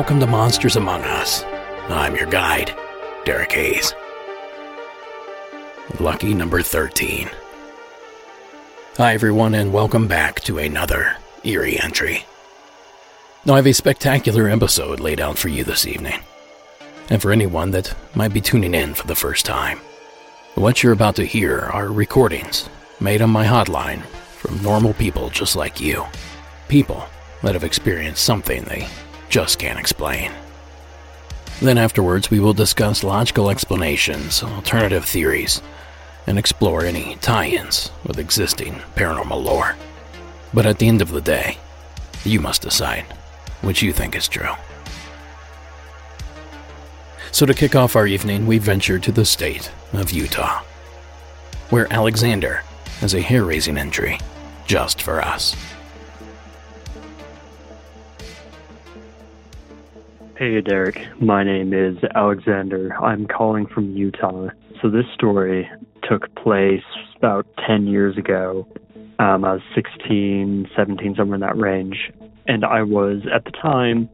welcome to Monsters Among Us. I'm your guide, Derek Hayes. Lucky number 13. Hi, everyone, and welcome back to another eerie entry. Now, I have a spectacular episode laid out for you this evening, and for anyone that might be tuning in for the first time. What you're about to hear are recordings made on my hotline from normal people just like you. People that have experienced something they just can't explain. Then afterwards, we will discuss logical explanations, alternative theories, and explore any tie ins with existing paranormal lore. But at the end of the day, you must decide which you think is true. So, to kick off our evening, we venture to the state of Utah, where Alexander has a hair raising entry just for us. Hey, Derek. My name is Alexander. I'm calling from Utah. So, this story took place about 10 years ago. Um, I was 16, 17, somewhere in that range. And I was, at the time,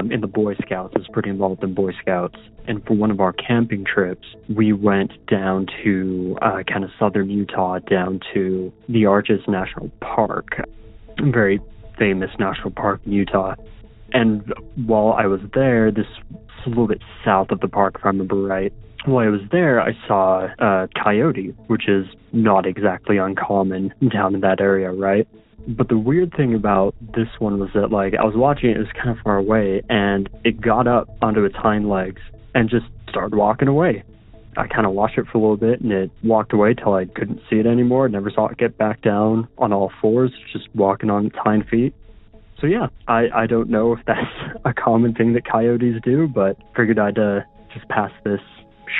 um, in the Boy Scouts. I was pretty involved in Boy Scouts. And for one of our camping trips, we went down to uh, kind of southern Utah, down to the Arches National Park, very famous national park in Utah. And while I was there, this is a little bit south of the park, if I remember right. While I was there, I saw a coyote, which is not exactly uncommon down in that area, right? But the weird thing about this one was that, like, I was watching it, it was kind of far away, and it got up onto its hind legs and just started walking away. I kind of watched it for a little bit, and it walked away till I couldn't see it anymore. Never saw it get back down on all fours, just walking on its hind feet. So yeah, I I don't know if that's a common thing that coyotes do, but figured I'd uh, just pass this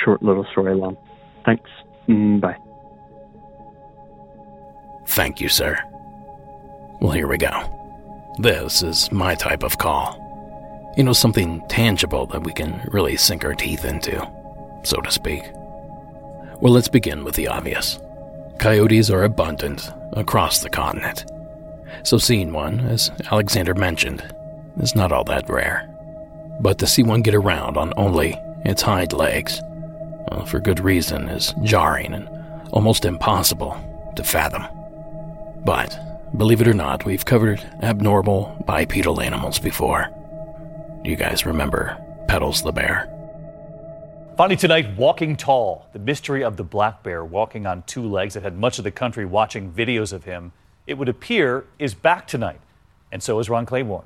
short little story along. Thanks. Mm, bye. Thank you, sir. Well, here we go. This is my type of call. You know, something tangible that we can really sink our teeth into, so to speak. Well, let's begin with the obvious. Coyotes are abundant across the continent. So seeing one, as Alexander mentioned, is not all that rare. But to see one get around on only its hind legs, well, for good reason, is jarring and almost impossible to fathom. But Believe it or not, we've covered abnormal bipedal animals before. You guys remember Pedals the bear? Finally tonight, Walking Tall, the mystery of the black bear walking on two legs that had much of the country watching videos of him, it would appear, is back tonight. And so is Ron Claiborne.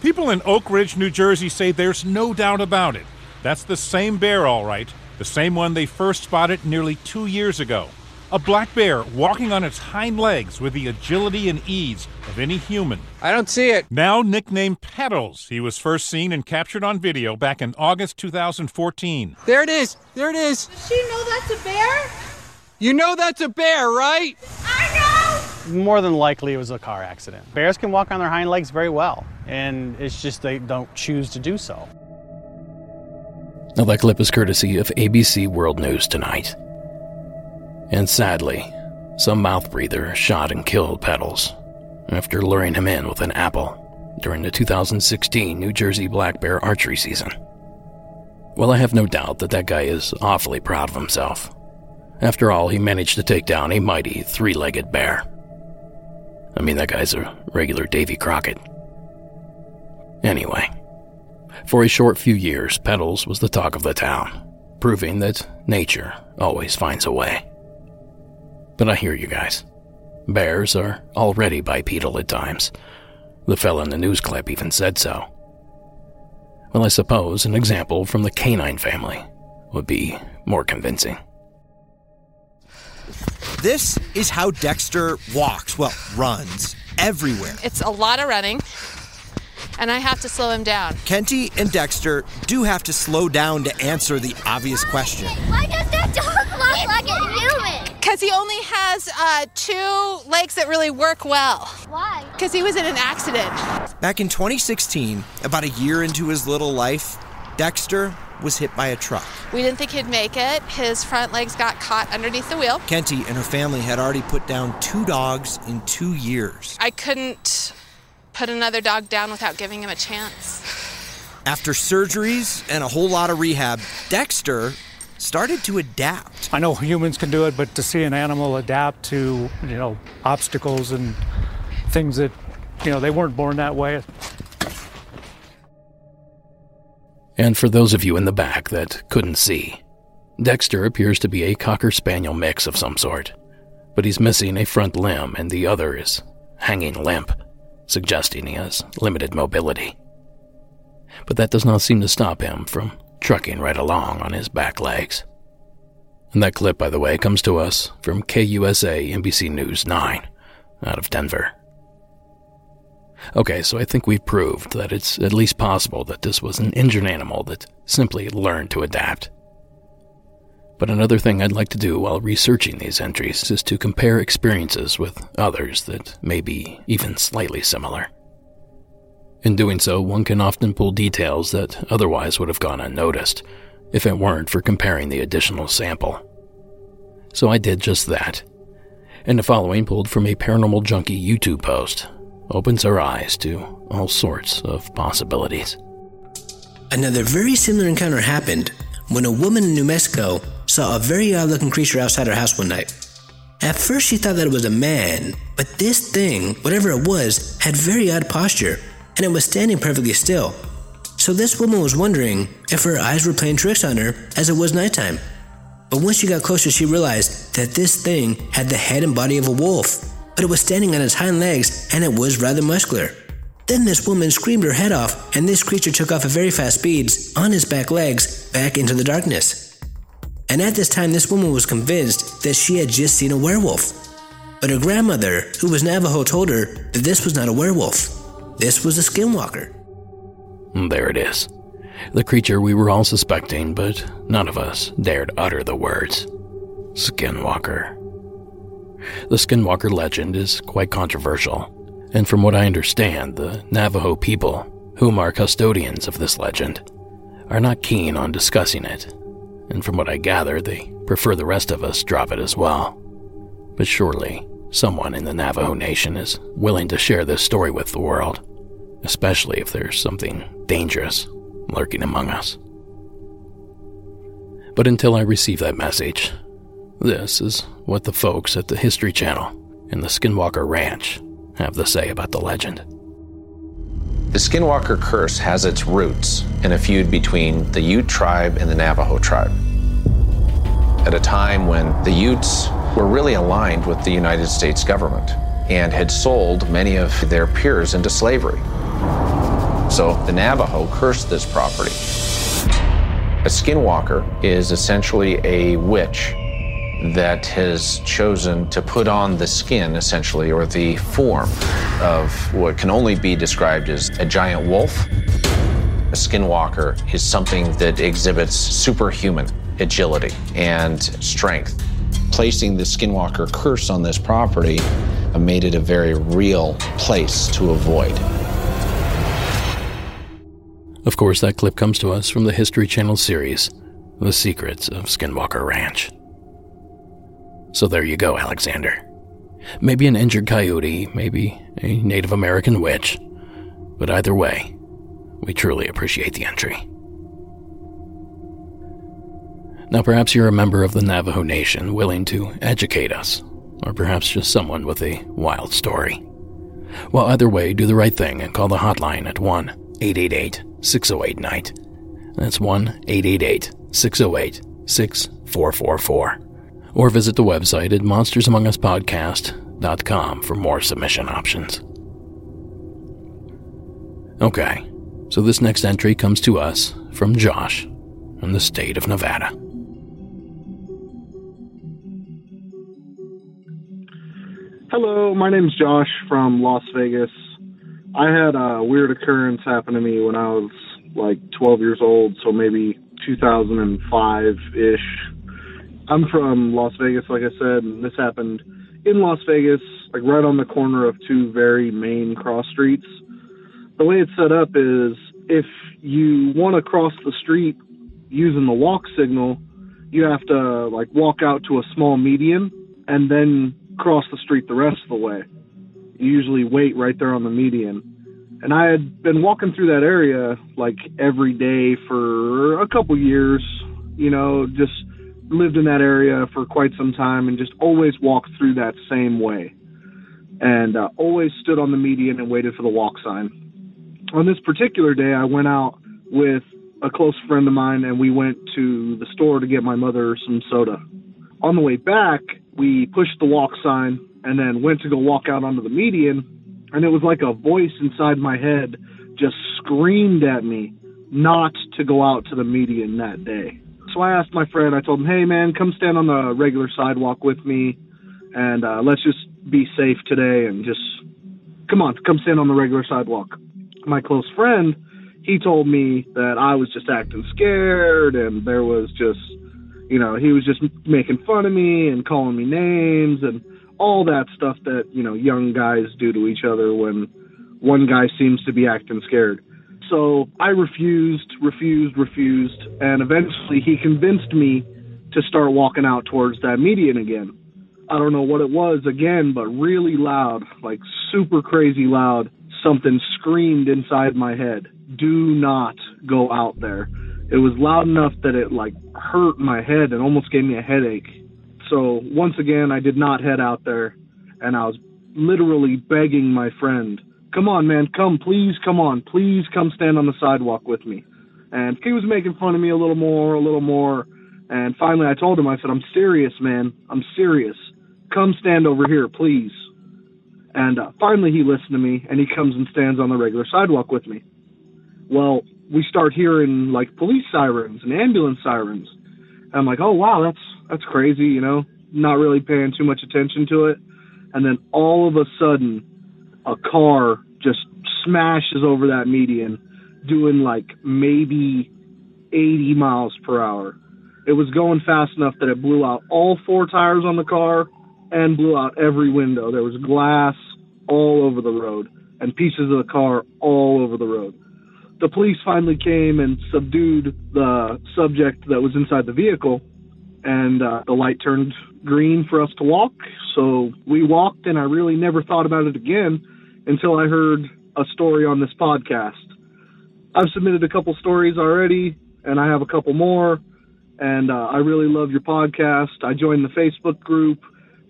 People in Oak Ridge, New Jersey say there's no doubt about it. That's the same bear, all right. The same one they first spotted nearly two years ago. A black bear walking on its hind legs with the agility and ease of any human. I don't see it. Now nicknamed Pedals, he was first seen and captured on video back in August 2014. There it is. There it is. Does she know that's a bear? You know that's a bear, right? I know! More than likely, it was a car accident. Bears can walk on their hind legs very well, and it's just they don't choose to do so. Now, that clip is courtesy of ABC World News Tonight. And sadly, some mouth breather shot and killed Pedals after luring him in with an apple during the 2016 New Jersey Black Bear archery season. Well, I have no doubt that that guy is awfully proud of himself. After all, he managed to take down a mighty three legged bear. I mean, that guy's a regular Davy Crockett. Anyway, for a short few years, Pedals was the talk of the town, proving that nature always finds a way. But I hear you guys. Bears are already bipedal at times. The fella in the news clip even said so. Well, I suppose an example from the canine family would be more convincing. This is how Dexter walks, well, runs, everywhere. It's a lot of running, and I have to slow him down. Kenty and Dexter do have to slow down to answer the obvious question. Why does that dog look like a human? Because he only has uh, two legs that really work well. Why? Because he was in an accident. Back in 2016, about a year into his little life, Dexter was hit by a truck. We didn't think he'd make it. His front legs got caught underneath the wheel. Kenty and her family had already put down two dogs in two years. I couldn't put another dog down without giving him a chance. After surgeries and a whole lot of rehab, Dexter started to adapt. I know humans can do it, but to see an animal adapt to, you know, obstacles and things that, you know, they weren't born that way. And for those of you in the back that couldn't see, Dexter appears to be a Cocker Spaniel mix of some sort, but he's missing a front limb and the other is hanging limp, suggesting he has limited mobility. But that does not seem to stop him from trucking right along on his back legs. And that clip, by the way, comes to us from KUSA NBC News 9 out of Denver. Okay, so I think we've proved that it's at least possible that this was an injured animal that simply learned to adapt. But another thing I'd like to do while researching these entries is to compare experiences with others that may be even slightly similar. In doing so, one can often pull details that otherwise would have gone unnoticed if it weren't for comparing the additional sample. So I did just that. And the following pulled from a Paranormal Junkie YouTube post opens our eyes to all sorts of possibilities. Another very similar encounter happened when a woman in New Mexico saw a very odd looking creature outside her house one night. At first, she thought that it was a man, but this thing, whatever it was, had very odd posture, and it was standing perfectly still. So this woman was wondering if her eyes were playing tricks on her as it was nighttime. But once she got closer, she realized that this thing had the head and body of a wolf, but it was standing on its hind legs and it was rather muscular. Then this woman screamed her head off, and this creature took off at very fast speeds on his back legs back into the darkness. And at this time, this woman was convinced that she had just seen a werewolf. But her grandmother, who was Navajo, told her that this was not a werewolf. This was a skinwalker. Hmm, there it is. The creature we were all suspecting, but none of us dared utter the words Skinwalker. The Skinwalker legend is quite controversial, and from what I understand, the Navajo people, whom are custodians of this legend, are not keen on discussing it, and from what I gather, they prefer the rest of us drop it as well. But surely, someone in the Navajo Nation is willing to share this story with the world, especially if there's something dangerous lurking among us. But until I receive that message, this is what the folks at the History Channel and the Skinwalker Ranch have to say about the legend. The Skinwalker curse has its roots in a feud between the Ute tribe and the Navajo tribe. At a time when the Utes were really aligned with the United States government and had sold many of their peers into slavery. So the Navajo cursed this property. A skinwalker is essentially a witch that has chosen to put on the skin, essentially, or the form of what can only be described as a giant wolf. A skinwalker is something that exhibits superhuman agility and strength. Placing the skinwalker curse on this property made it a very real place to avoid. Of course, that clip comes to us from the History Channel series, The Secrets of Skinwalker Ranch. So there you go, Alexander. Maybe an injured coyote, maybe a Native American witch, but either way, we truly appreciate the entry. Now, perhaps you're a member of the Navajo Nation willing to educate us, or perhaps just someone with a wild story. Well, either way, do the right thing and call the hotline at 1 888 608 Night. That's 1 888 608 6444. Or visit the website at monstersamonguspodcast.com for more submission options. Okay, so this next entry comes to us from Josh in the state of Nevada. Hello, my name's Josh from Las Vegas. I had a weird occurrence happen to me when I was like 12 years old, so maybe 2005 ish. I'm from Las Vegas, like I said, and this happened in Las Vegas, like right on the corner of two very main cross streets. The way it's set up is if you want to cross the street using the walk signal, you have to like walk out to a small median and then cross the street the rest of the way. You usually wait right there on the median. And I had been walking through that area like every day for a couple years, you know, just lived in that area for quite some time and just always walked through that same way. And uh, always stood on the median and waited for the walk sign. On this particular day, I went out with a close friend of mine and we went to the store to get my mother some soda. On the way back, we pushed the walk sign and then went to go walk out onto the median and it was like a voice inside my head just screamed at me not to go out to the median that day. So I asked my friend, I told him, hey man, come stand on the regular sidewalk with me and uh, let's just be safe today and just come on, come stand on the regular sidewalk. My close friend, he told me that I was just acting scared and there was just, you know, he was just making fun of me and calling me names and all that stuff that you know young guys do to each other when one guy seems to be acting scared. So I refused, refused, refused, and eventually he convinced me to start walking out towards that median again. I don't know what it was again, but really loud, like super crazy loud. Something screamed inside my head, "Do not go out there." It was loud enough that it like hurt my head and almost gave me a headache. So once again, I did not head out there, and I was literally begging my friend, "Come on, man, come, please, come on, please, come stand on the sidewalk with me." And he was making fun of me a little more, a little more, and finally I told him, I said, "I'm serious, man, I'm serious. Come stand over here, please." And uh, finally he listened to me, and he comes and stands on the regular sidewalk with me. Well, we start hearing like police sirens and ambulance sirens. And I'm like, "Oh wow, that's that's crazy, you know, not really paying too much attention to it. And then all of a sudden, a car just smashes over that median, doing like maybe 80 miles per hour. It was going fast enough that it blew out all four tires on the car and blew out every window. There was glass all over the road and pieces of the car all over the road. The police finally came and subdued the subject that was inside the vehicle and uh, the light turned green for us to walk. So we walked, and I really never thought about it again until I heard a story on this podcast. I've submitted a couple stories already, and I have a couple more. And uh, I really love your podcast. I joined the Facebook group,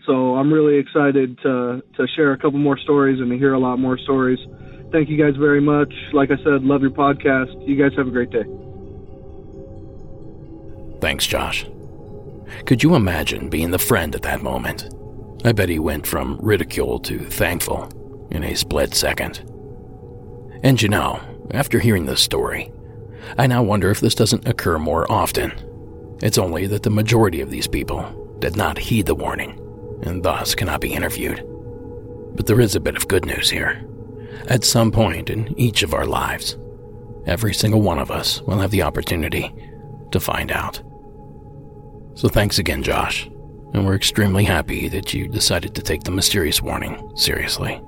so I'm really excited to to share a couple more stories and to hear a lot more stories. Thank you guys very much. Like I said, love your podcast. You guys have a great day. Thanks, Josh. Could you imagine being the friend at that moment? I bet he went from ridicule to thankful in a split second. And you know, after hearing this story, I now wonder if this doesn't occur more often. It's only that the majority of these people did not heed the warning and thus cannot be interviewed. But there is a bit of good news here. At some point in each of our lives, every single one of us will have the opportunity to find out. So thanks again, Josh, and we're extremely happy that you decided to take the mysterious warning seriously.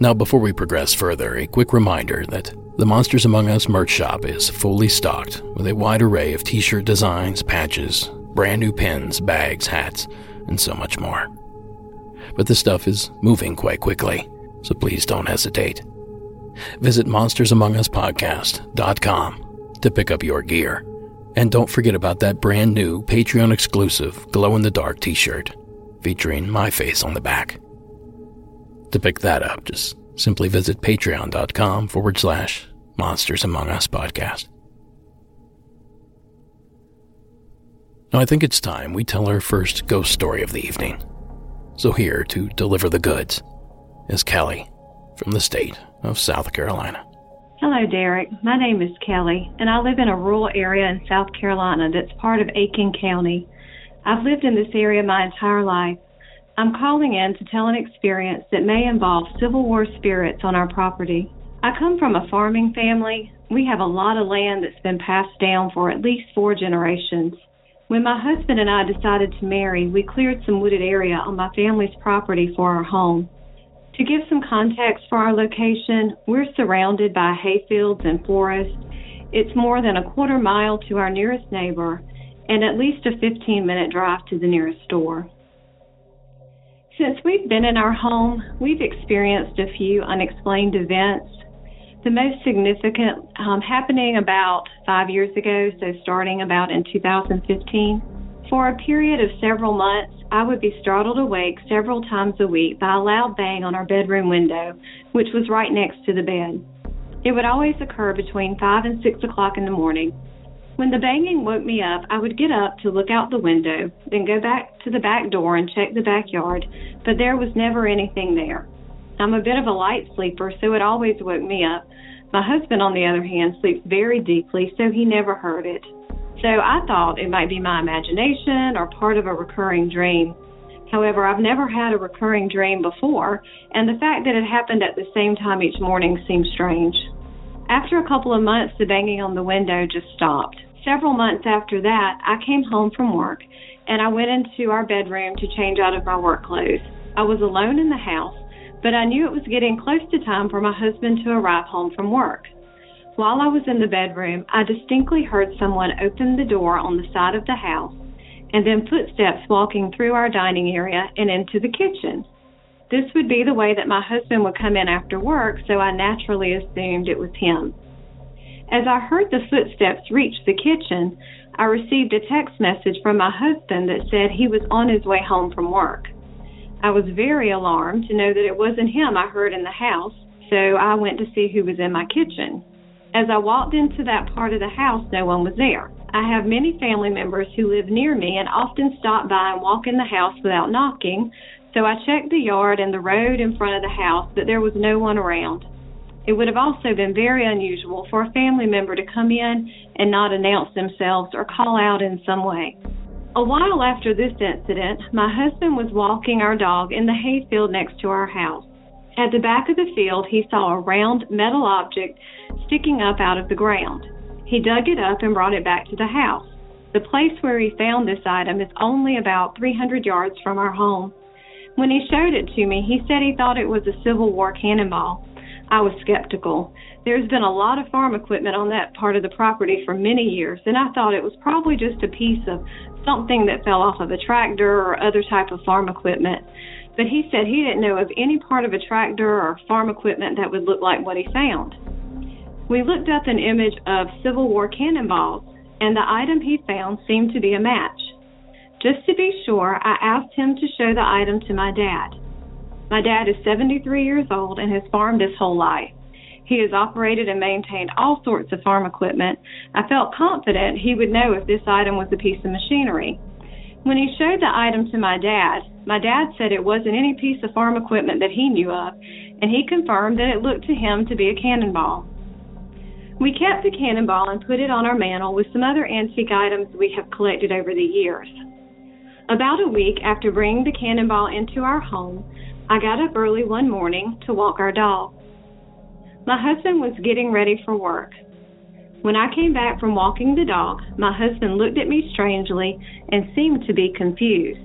Now, before we progress further, a quick reminder that the Monsters Among Us merch shop is fully stocked with a wide array of t shirt designs, patches, brand new pins, bags, hats, and so much more. But this stuff is moving quite quickly, so please don't hesitate. Visit monstersamonguspodcast.com to pick up your gear. And don't forget about that brand new Patreon exclusive glow in the dark t shirt featuring my face on the back. To pick that up, just simply visit patreon.com forward slash Monsters Among Us podcast. Now, I think it's time we tell our first ghost story of the evening. So, here to deliver the goods is Kelly from the state of South Carolina. Hello, Derek. My name is Kelly, and I live in a rural area in South Carolina that's part of Aiken County. I've lived in this area my entire life. I'm calling in to tell an experience that may involve Civil War spirits on our property. I come from a farming family. We have a lot of land that's been passed down for at least four generations. When my husband and I decided to marry, we cleared some wooded area on my family's property for our home. To give some context for our location, we're surrounded by hayfields and forests. It's more than a quarter mile to our nearest neighbor and at least a 15 minute drive to the nearest store. Since we've been in our home, we've experienced a few unexplained events. The most significant um, happening about five years ago, so starting about in 2015. For a period of several months, I would be startled awake several times a week by a loud bang on our bedroom window, which was right next to the bed. It would always occur between 5 and 6 o'clock in the morning. When the banging woke me up, I would get up to look out the window, then go back to the back door and check the backyard, but there was never anything there. I'm a bit of a light sleeper, so it always woke me up. My husband, on the other hand, sleeps very deeply, so he never heard it. So I thought it might be my imagination or part of a recurring dream. However, I've never had a recurring dream before, and the fact that it happened at the same time each morning seemed strange. After a couple of months, the banging on the window just stopped. Several months after that, I came home from work and I went into our bedroom to change out of my work clothes. I was alone in the house, but I knew it was getting close to time for my husband to arrive home from work. While I was in the bedroom, I distinctly heard someone open the door on the side of the house and then footsteps walking through our dining area and into the kitchen. This would be the way that my husband would come in after work, so I naturally assumed it was him. As I heard the footsteps reach the kitchen, I received a text message from my husband that said he was on his way home from work. I was very alarmed to know that it wasn't him I heard in the house, so I went to see who was in my kitchen. As I walked into that part of the house, no one was there. I have many family members who live near me and often stop by and walk in the house without knocking, so I checked the yard and the road in front of the house, but there was no one around. It would have also been very unusual for a family member to come in and not announce themselves or call out in some way. A while after this incident, my husband was walking our dog in the hayfield next to our house. At the back of the field, he saw a round metal object sticking up out of the ground. He dug it up and brought it back to the house. The place where he found this item is only about 300 yards from our home. When he showed it to me, he said he thought it was a Civil War cannonball. I was skeptical. There's been a lot of farm equipment on that part of the property for many years, and I thought it was probably just a piece of something that fell off of a tractor or other type of farm equipment. But he said he didn't know of any part of a tractor or farm equipment that would look like what he found. We looked up an image of Civil War cannonballs, and the item he found seemed to be a match. Just to be sure, I asked him to show the item to my dad. My dad is 73 years old and has farmed his whole life. He has operated and maintained all sorts of farm equipment. I felt confident he would know if this item was a piece of machinery. When he showed the item to my dad, my dad said it wasn't any piece of farm equipment that he knew of, and he confirmed that it looked to him to be a cannonball. We kept the cannonball and put it on our mantle with some other antique items we have collected over the years. About a week after bringing the cannonball into our home, I got up early one morning to walk our dog. My husband was getting ready for work. When I came back from walking the dog, my husband looked at me strangely and seemed to be confused.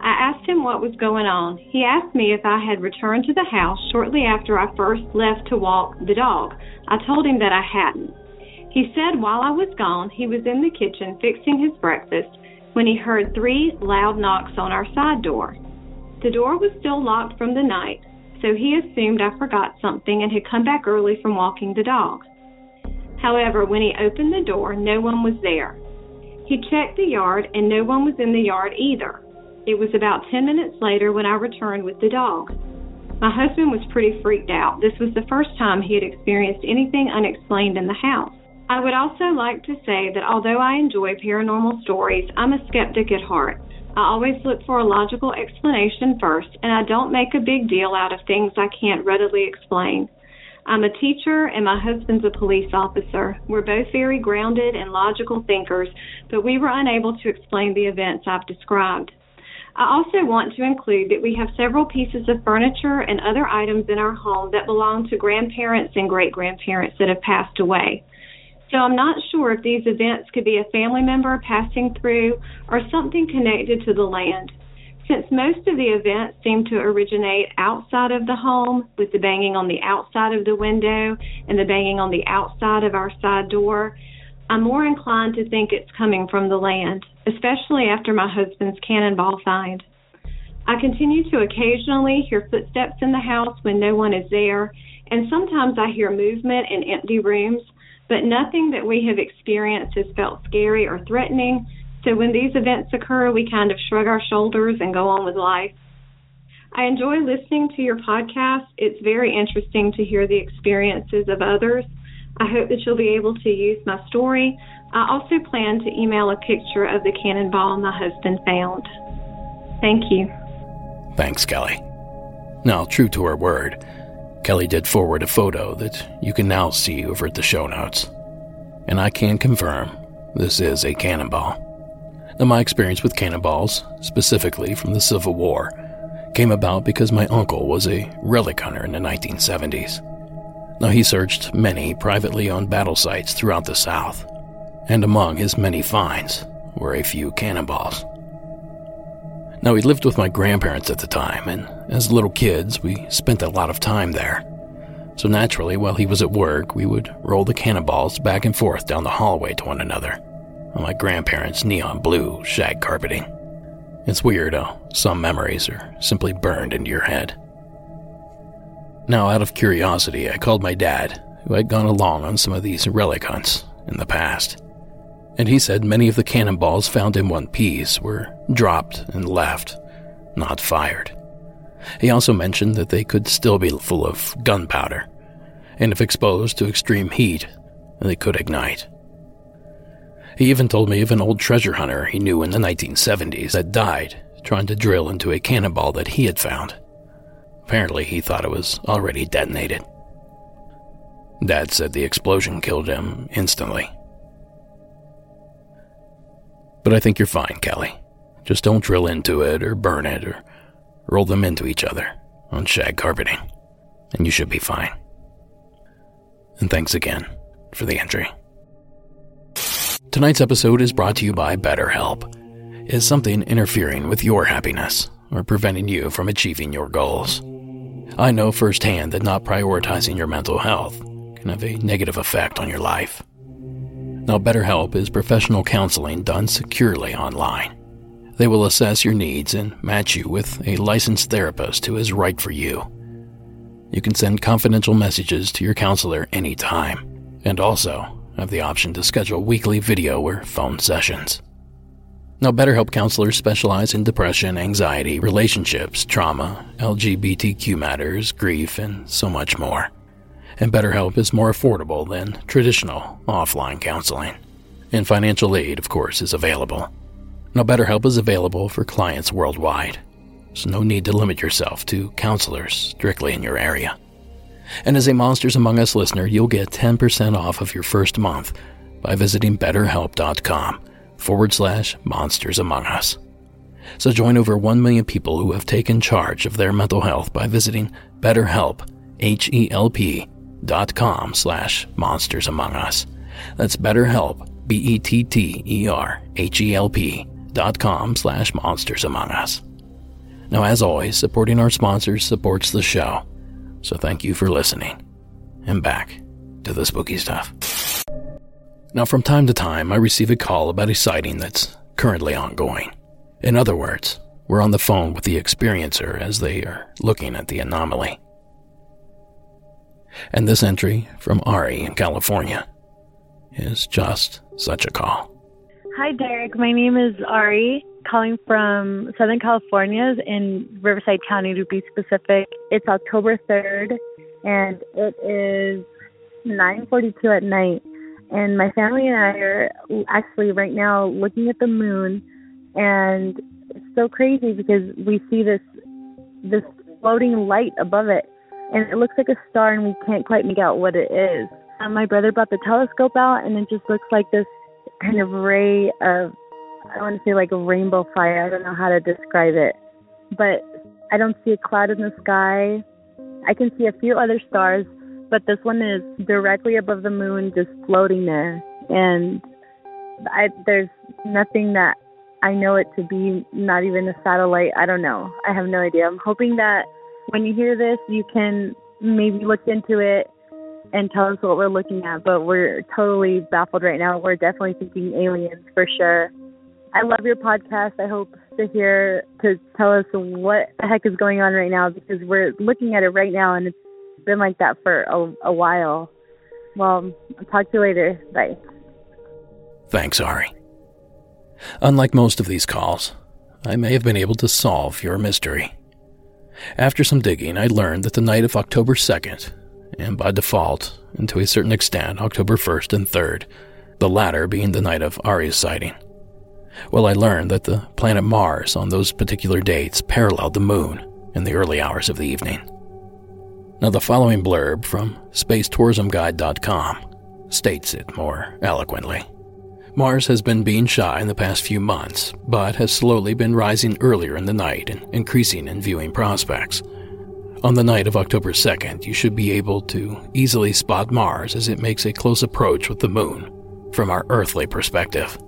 I asked him what was going on. He asked me if I had returned to the house shortly after I first left to walk the dog. I told him that I hadn't. He said while I was gone, he was in the kitchen fixing his breakfast when he heard three loud knocks on our side door. The door was still locked from the night, so he assumed I forgot something and had come back early from walking the dog. However, when he opened the door, no one was there. He checked the yard and no one was in the yard either. It was about 10 minutes later when I returned with the dog. My husband was pretty freaked out. This was the first time he had experienced anything unexplained in the house. I would also like to say that although I enjoy paranormal stories, I'm a skeptic at heart. I always look for a logical explanation first, and I don't make a big deal out of things I can't readily explain. I'm a teacher and my husband's a police officer. We're both very grounded and logical thinkers, but we were unable to explain the events I've described. I also want to include that we have several pieces of furniture and other items in our home that belong to grandparents and great grandparents that have passed away. So I'm not sure if these events could be a family member passing through or something connected to the land. Since most of the events seem to originate outside of the home, with the banging on the outside of the window and the banging on the outside of our side door, I'm more inclined to think it's coming from the land, especially after my husband's cannonball find. I continue to occasionally hear footsteps in the house when no one is there, and sometimes I hear movement in empty rooms, but nothing that we have experienced has felt scary or threatening. So when these events occur, we kind of shrug our shoulders and go on with life. I enjoy listening to your podcast. It's very interesting to hear the experiences of others. I hope that you'll be able to use my story. I also plan to email a picture of the cannonball my husband found. Thank you. Thanks, Kelly. Now, true to her word, Kelly did forward a photo that you can now see over at the show notes. And I can confirm this is a cannonball. Now, my experience with cannonballs, specifically from the Civil War, came about because my uncle was a relic hunter in the 1970s. Now, he searched many privately owned battle sites throughout the South, and among his many finds were a few cannonballs. Now, we lived with my grandparents at the time, and as little kids, we spent a lot of time there. So naturally, while he was at work, we would roll the cannonballs back and forth down the hallway to one another on my grandparents' neon blue shag carpeting. It's weird how some memories are simply burned into your head. Now, out of curiosity, I called my dad, who had gone along on some of these relic hunts in the past. And he said many of the cannonballs found in one piece were dropped and left, not fired. He also mentioned that they could still be full of gunpowder, and if exposed to extreme heat, they could ignite. He even told me of an old treasure hunter he knew in the 1970s that died trying to drill into a cannonball that he had found. Apparently, he thought it was already detonated. Dad said the explosion killed him instantly. But I think you're fine, Kelly. Just don't drill into it or burn it or roll them into each other on shag carpeting, and you should be fine. And thanks again for the entry. Tonight's episode is brought to you by BetterHelp. Is something interfering with your happiness or preventing you from achieving your goals? I know firsthand that not prioritizing your mental health can have a negative effect on your life. Now, BetterHelp is professional counseling done securely online. They will assess your needs and match you with a licensed therapist who is right for you. You can send confidential messages to your counselor anytime, and also have the option to schedule weekly video or phone sessions. Now, BetterHelp counselors specialize in depression, anxiety, relationships, trauma, LGBTQ matters, grief, and so much more. And BetterHelp is more affordable than traditional offline counseling. And financial aid, of course, is available. Now, BetterHelp is available for clients worldwide, so no need to limit yourself to counselors strictly in your area. And as a Monsters Among Us listener, you'll get 10% off of your first month by visiting betterhelp.com forward slash monsters among us. So join over 1 million people who have taken charge of their mental health by visiting betterhelp, H-E-L-P dot com slash monsters among us. That's betterhelp, B-E-T-T-E-R-H-E-L-P dot com slash monsters among us. Now, as always, supporting our sponsors supports the show. So thank you for listening. And back to the spooky stuff. Now, from time to time, I receive a call about a sighting that's currently ongoing. In other words, we're on the phone with the experiencer as they are looking at the anomaly. And this entry from Ari in California is just such a call. Hi, Derek. My name is Ari, calling from Southern California in Riverside County to be specific. It's October 3rd, and it is 9:42 at night. And my family and I are actually right now looking at the moon, and it's so crazy because we see this this floating light above it, and it looks like a star, and we can't quite make out what it is. Um, my brother brought the telescope out, and it just looks like this kind of ray of I want to say like a rainbow fire. I don't know how to describe it, but I don't see a cloud in the sky. I can see a few other stars, but this one is directly above the moon, just floating there. And I, there's nothing that I know it to be, not even a satellite. I don't know. I have no idea. I'm hoping that when you hear this, you can maybe look into it and tell us what we're looking at. But we're totally baffled right now. We're definitely thinking aliens for sure. I love your podcast. I hope to hear to tell us what the heck is going on right now because we're looking at it right now and it's been like that for a, a while. Well, I'll talk to you later. Bye. Thanks, Ari. Unlike most of these calls, I may have been able to solve your mystery. After some digging, I learned that the night of October 2nd, and by default, and to a certain extent, October 1st and 3rd, the latter being the night of Ari's sighting, well, I learned that the planet Mars on those particular dates paralleled the moon in the early hours of the evening. Now, the following blurb from spacetourismguide.com states it more eloquently. Mars has been being shy in the past few months, but has slowly been rising earlier in the night and increasing in viewing prospects. On the night of October 2nd, you should be able to easily spot Mars as it makes a close approach with the moon from our earthly perspective.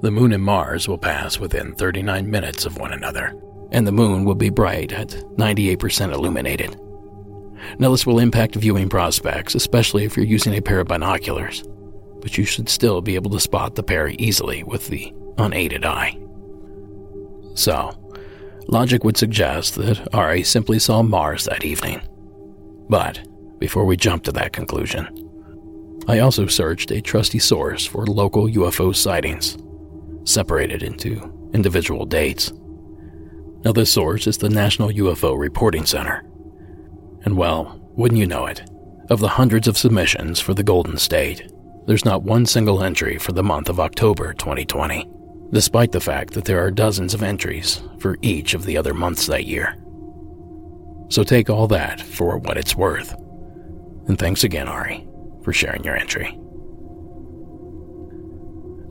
The moon and Mars will pass within 39 minutes of one another, and the moon will be bright at 98% illuminated. Now, this will impact viewing prospects, especially if you're using a pair of binoculars, but you should still be able to spot the pair easily with the unaided eye. So, logic would suggest that Ari simply saw Mars that evening. But, before we jump to that conclusion, I also searched a trusty source for local UFO sightings separated into individual dates. Now, this source is the National UFO Reporting Center. And well, wouldn't you know it, of the hundreds of submissions for the Golden State, there's not one single entry for the month of October 2020, despite the fact that there are dozens of entries for each of the other months that year. So take all that for what it's worth. And thanks again, Ari, for sharing your entry.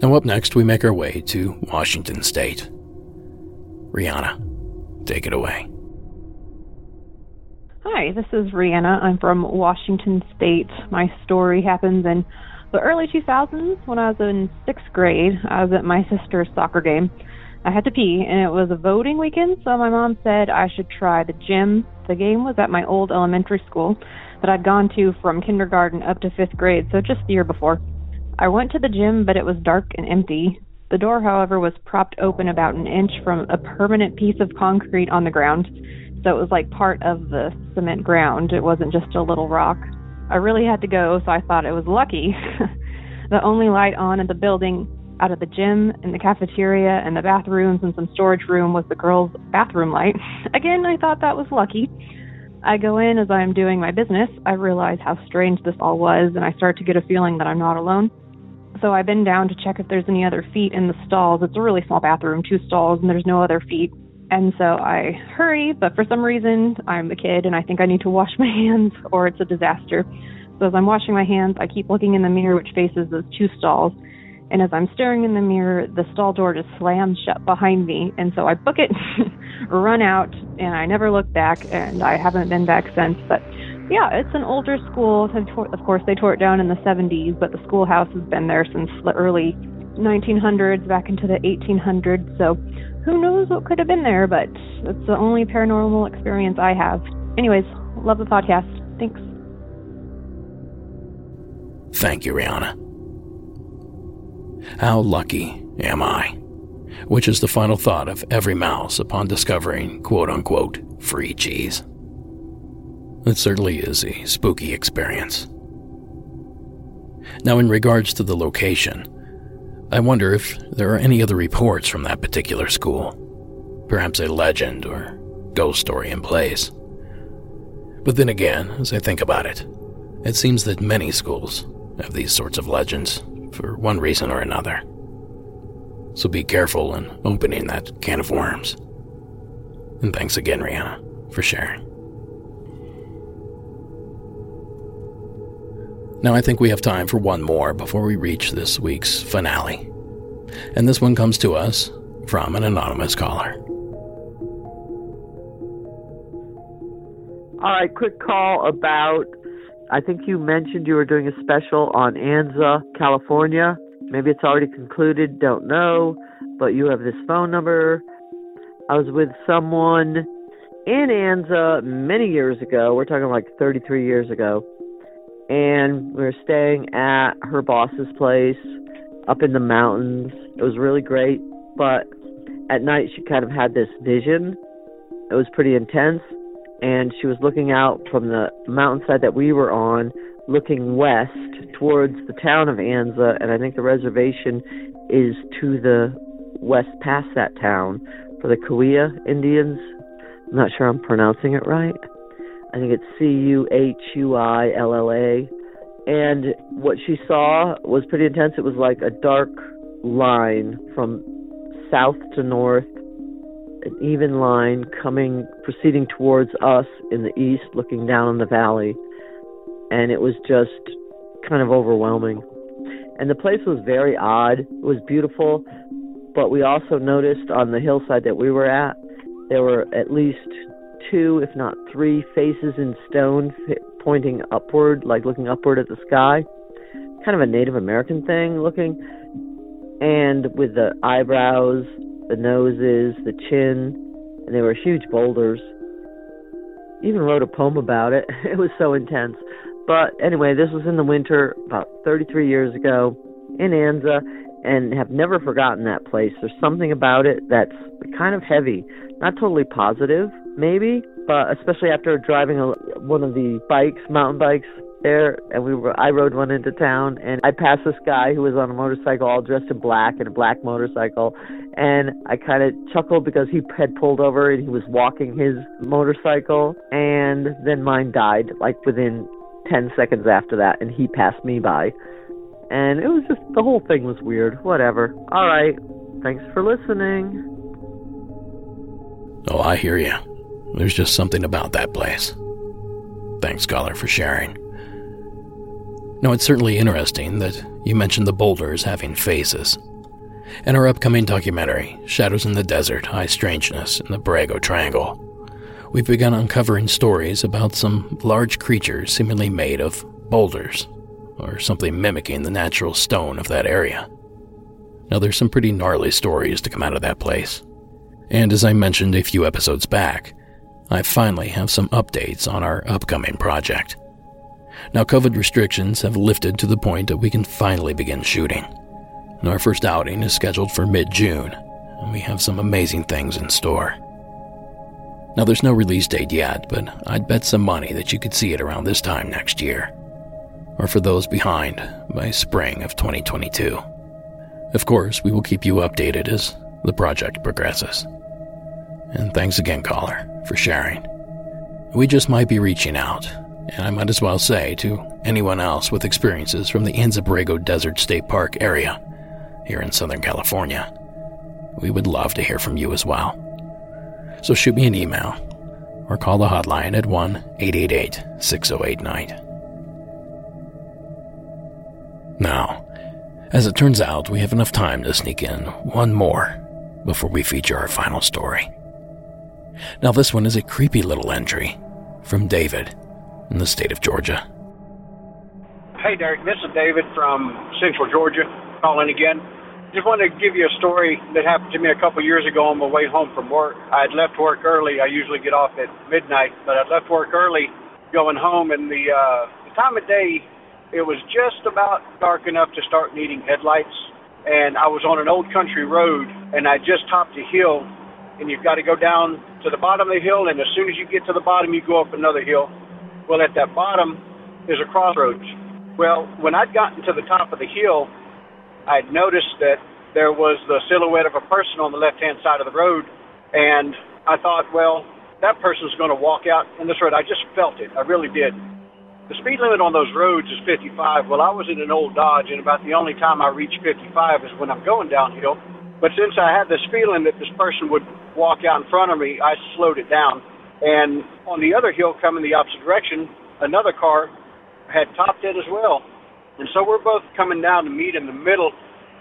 Now, up next, we make our way to Washington State. Rihanna, take it away. Hi, this is Rihanna. I'm from Washington State. My story happens in the early 2000s when I was in sixth grade. I was at my sister's soccer game. I had to pee, and it was a voting weekend, so my mom said I should try the gym. The game was at my old elementary school that I'd gone to from kindergarten up to fifth grade, so just the year before. I went to the gym, but it was dark and empty. The door, however, was propped open about an inch from a permanent piece of concrete on the ground, so it was like part of the cement ground. It wasn't just a little rock. I really had to go, so I thought it was lucky. the only light on in the building out of the gym and the cafeteria and the bathrooms and some storage room was the girls' bathroom light. Again, I thought that was lucky. I go in as I'm doing my business. I realize how strange this all was, and I start to get a feeling that I'm not alone. So I bend down to check if there's any other feet in the stalls. It's a really small bathroom, two stalls, and there's no other feet. And so I hurry, but for some reason, I'm a kid and I think I need to wash my hands or it's a disaster. So as I'm washing my hands, I keep looking in the mirror which faces those two stalls. And as I'm staring in the mirror, the stall door just slams shut behind me. And so I book it, run out, and I never look back, and I haven't been back since. But yeah, it's an older school. Of course, they tore it down in the 70s, but the schoolhouse has been there since the early 1900s, back into the 1800s. So who knows what could have been there, but it's the only paranormal experience I have. Anyways, love the podcast. Thanks. Thank you, Rihanna. How lucky am I? Which is the final thought of every mouse upon discovering quote unquote free cheese. It certainly is a spooky experience. Now, in regards to the location, I wonder if there are any other reports from that particular school. Perhaps a legend or ghost story in place. But then again, as I think about it, it seems that many schools have these sorts of legends for one reason or another. So be careful in opening that can of worms. And thanks again, Rihanna, for sharing. Now, I think we have time for one more before we reach this week's finale. And this one comes to us from an anonymous caller. All right, quick call about. I think you mentioned you were doing a special on Anza, California. Maybe it's already concluded, don't know, but you have this phone number. I was with someone in Anza many years ago. We're talking like 33 years ago and we were staying at her boss's place. up in the mountains. It was really great, but at night she kind of had this vision. It was pretty intense, and she was looking out from the mountainside that we were on, looking west towards the town of Anza, and I think the reservation is to the west past that town for the Cahuilla Indians. I'm not sure I'm pronouncing it right. I think it's C U H U I L L A. And what she saw was pretty intense. It was like a dark line from south to north, an even line coming, proceeding towards us in the east, looking down on the valley. And it was just kind of overwhelming. And the place was very odd. It was beautiful, but we also noticed on the hillside that we were at, there were at least two, if not three, faces in stone pointing upward, like looking upward at the sky. Kind of a Native American thing looking. And with the eyebrows, the noses, the chin, and they were huge boulders. Even wrote a poem about it. It was so intense. But anyway, this was in the winter about 33 years ago in Anza and have never forgotten that place. There's something about it that's kind of heavy, not totally positive, maybe, but especially after driving a, one of the bikes, mountain bikes there, and we were I rode one into town, and I passed this guy who was on a motorcycle, all dressed in black, in a black motorcycle, and I kind of chuckled because he had pulled over and he was walking his motorcycle, and then mine died like within 10 seconds after that, and he passed me by. And it was just, the whole thing was weird. Whatever. All right. Thanks for listening. Oh, I hear you. There's just something about that place. Thanks, caller, for sharing. Now, it's certainly interesting that you mentioned the boulders having faces. In our upcoming documentary, Shadows in the Desert High Strangeness in the Borrego Triangle, we've begun uncovering stories about some large creatures seemingly made of boulders, or something mimicking the natural stone of that area. Now, there's some pretty gnarly stories to come out of that place. And as I mentioned a few episodes back, I finally have some updates on our upcoming project. Now, COVID restrictions have lifted to the point that we can finally begin shooting. And our first outing is scheduled for mid June, and we have some amazing things in store. Now, there's no release date yet, but I'd bet some money that you could see it around this time next year. Or for those behind, by spring of 2022. Of course, we will keep you updated as the project progresses. And thanks again, caller, for sharing. We just might be reaching out, and I might as well say to anyone else with experiences from the Anza Borrego Desert State Park area here in Southern California. We would love to hear from you as well. So shoot me an email or call the hotline at 1 888 608 Night. Now, as it turns out, we have enough time to sneak in one more before we feature our final story. Now, this one is a creepy little entry from David in the state of Georgia. Hey, Derek, this is David from Central Georgia calling again. Just wanted to give you a story that happened to me a couple years ago on my way home from work. I had left work early. I usually get off at midnight, but I left work early going home, and the, uh, the time of day, it was just about dark enough to start needing headlights. And I was on an old country road, and I just topped a hill, and you've got to go down to the bottom of the hill, and as soon as you get to the bottom, you go up another hill. Well, at that bottom is a crossroads. Well, when I'd gotten to the top of the hill, I'd noticed that there was the silhouette of a person on the left hand side of the road, and I thought, well, that person's going to walk out in this road. I just felt it. I really did. The speed limit on those roads is 55. Well, I was in an old Dodge, and about the only time I reach 55 is when I'm going downhill. But since I had this feeling that this person would walk out in front of me, I slowed it down. And on the other hill coming the opposite direction, another car had topped it as well. And so we're both coming down to meet in the middle.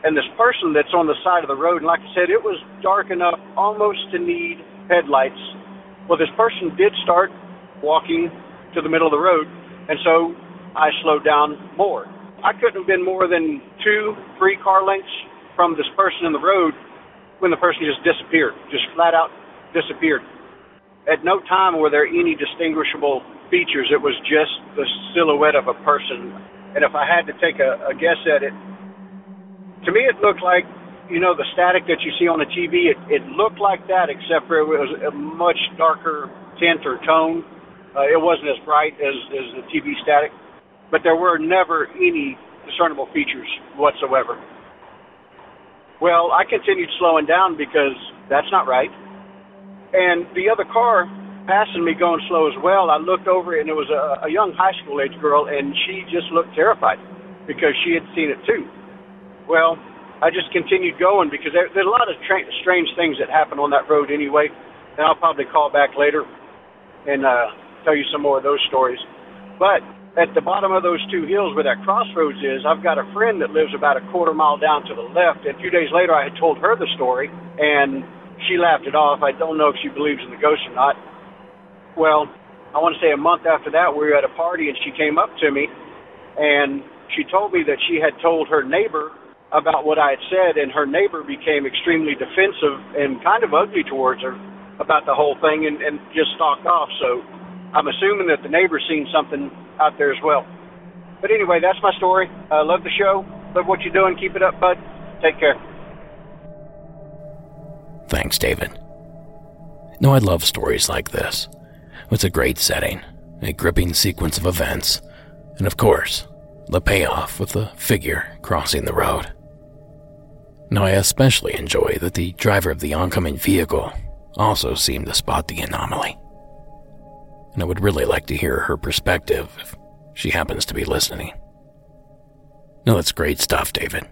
And this person that's on the side of the road, and like I said, it was dark enough almost to need headlights. Well, this person did start walking to the middle of the road, and so I slowed down more. I couldn't have been more than two, three car lengths from this person in the road when the person just disappeared, just flat out disappeared. At no time were there any distinguishable features. It was just the silhouette of a person. And if I had to take a, a guess at it, To me, it looked like, you know, the static that you see on the TV. It, it looked like that, except for it was a much darker tint or tone. Uh, it wasn't as bright as, as the TV static, but there were never any discernible features whatsoever. Well, I continued slowing down because that's not right. And the other car passing me going slow as well, I looked over and it was a, a young high school age girl, and she just looked terrified because she had seen it too. Well, I just continued going because there, there's a lot of tra- strange things that happen on that road anyway, and I'll probably call back later and uh, tell you some more of those stories. But at the bottom of those two hills where that crossroads is, I've got a friend that lives about a quarter mile down to the left. And a few days later, I had told her the story, and she laughed it off. I don't know if she believes in the ghost or not. Well, I want to say a month after that, we were at a party, and she came up to me, and she told me that she had told her neighbor about what I had said, and her neighbor became extremely defensive and kind of ugly towards her about the whole thing and, and just stalked off. So I'm assuming that the neighbor's seen something out there as well. But anyway, that's my story. I love the show. Love what you're doing. Keep it up, bud. Take care. Thanks, David. No, I love stories like this. It's a great setting, a gripping sequence of events, and of course, the payoff with the figure crossing the road. Now, I especially enjoy that the driver of the oncoming vehicle also seemed to spot the anomaly. And I would really like to hear her perspective if she happens to be listening. Now, that's great stuff, David.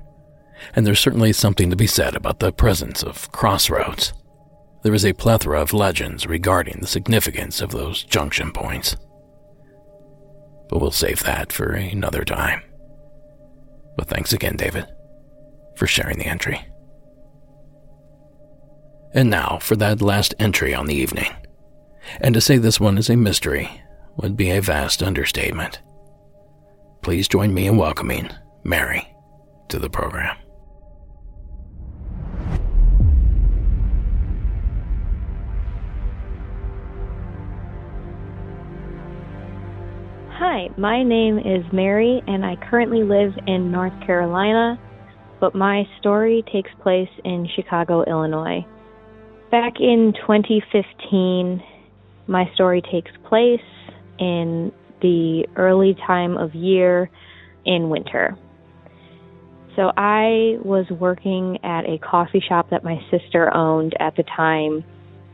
And there's certainly something to be said about the presence of crossroads there is a plethora of legends regarding the significance of those junction points. But we'll save that for another time. But thanks again, David, for sharing the entry. And now for that last entry on the evening. And to say this one is a mystery would be a vast understatement. Please join me in welcoming Mary to the program. Hi, my name is Mary, and I currently live in North Carolina, but my story takes place in Chicago, Illinois. Back in 2015, my story takes place in the early time of year in winter. So I was working at a coffee shop that my sister owned at the time,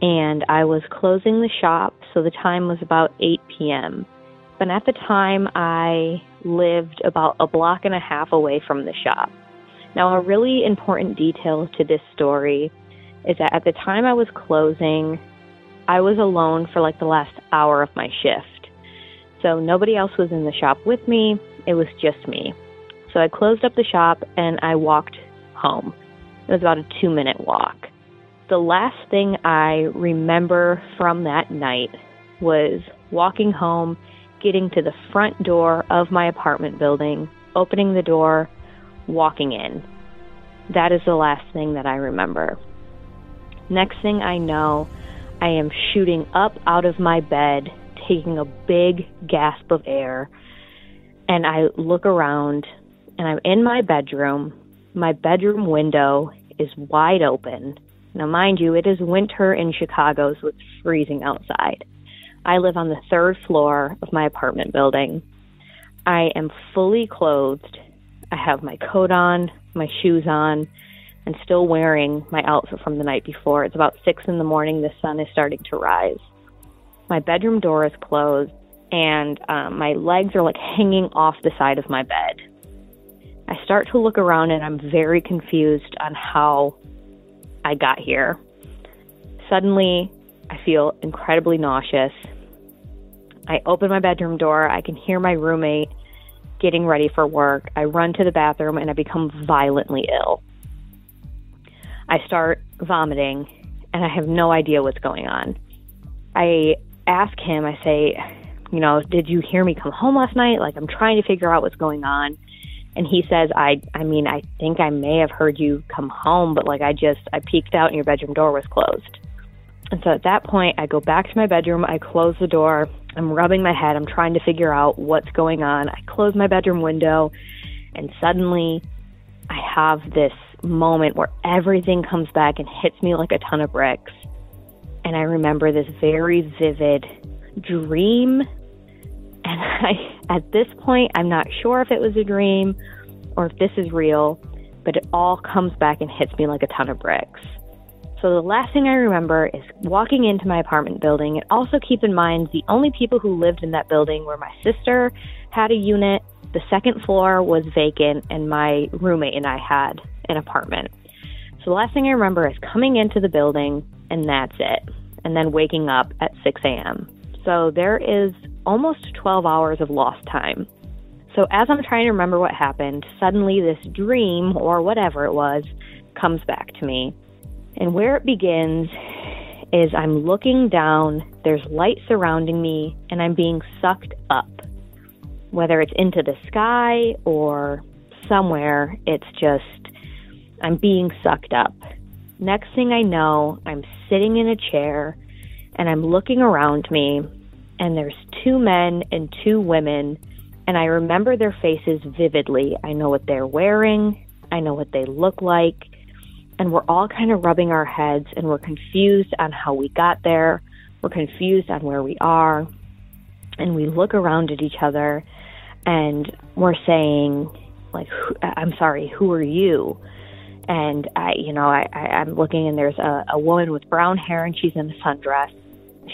and I was closing the shop, so the time was about 8 p.m. And at the time, I lived about a block and a half away from the shop. Now, a really important detail to this story is that at the time I was closing, I was alone for like the last hour of my shift. So nobody else was in the shop with me, it was just me. So I closed up the shop and I walked home. It was about a two minute walk. The last thing I remember from that night was walking home getting to the front door of my apartment building, opening the door, walking in. That is the last thing that I remember. Next thing I know, I am shooting up out of my bed, taking a big gasp of air, and I look around and I'm in my bedroom. My bedroom window is wide open. Now, mind you, it is winter in Chicago, so it's freezing outside. I live on the third floor of my apartment building. I am fully clothed. I have my coat on, my shoes on, and still wearing my outfit from the night before. It's about six in the morning. The sun is starting to rise. My bedroom door is closed, and um, my legs are like hanging off the side of my bed. I start to look around, and I'm very confused on how I got here. Suddenly, I feel incredibly nauseous. I open my bedroom door. I can hear my roommate getting ready for work. I run to the bathroom and I become violently ill. I start vomiting and I have no idea what's going on. I ask him, I say, you know, did you hear me come home last night? Like I'm trying to figure out what's going on. And he says, I I mean, I think I may have heard you come home, but like I just I peeked out and your bedroom door was closed. And so at that point, I go back to my bedroom, I close the door, I'm rubbing my head, I'm trying to figure out what's going on. I close my bedroom window, and suddenly I have this moment where everything comes back and hits me like a ton of bricks. And I remember this very vivid dream. And I, at this point, I'm not sure if it was a dream or if this is real, but it all comes back and hits me like a ton of bricks. So the last thing I remember is walking into my apartment building. And also keep in mind the only people who lived in that building were my sister had a unit, the second floor was vacant, and my roommate and I had an apartment. So the last thing I remember is coming into the building, and that's it. And then waking up at 6 a.m. So there is almost 12 hours of lost time. So as I'm trying to remember what happened, suddenly this dream, or whatever it was, comes back to me. And where it begins is I'm looking down, there's light surrounding me, and I'm being sucked up. Whether it's into the sky or somewhere, it's just, I'm being sucked up. Next thing I know, I'm sitting in a chair and I'm looking around me, and there's two men and two women, and I remember their faces vividly. I know what they're wearing, I know what they look like, and we're all kind of rubbing our heads and we're confused on how we got there. We're confused on where we are. And we look around at each other and we're saying, like, I'm sorry, who are you? And I, you know, I, I, I'm looking and there's a, a woman with brown hair and she's in a sundress.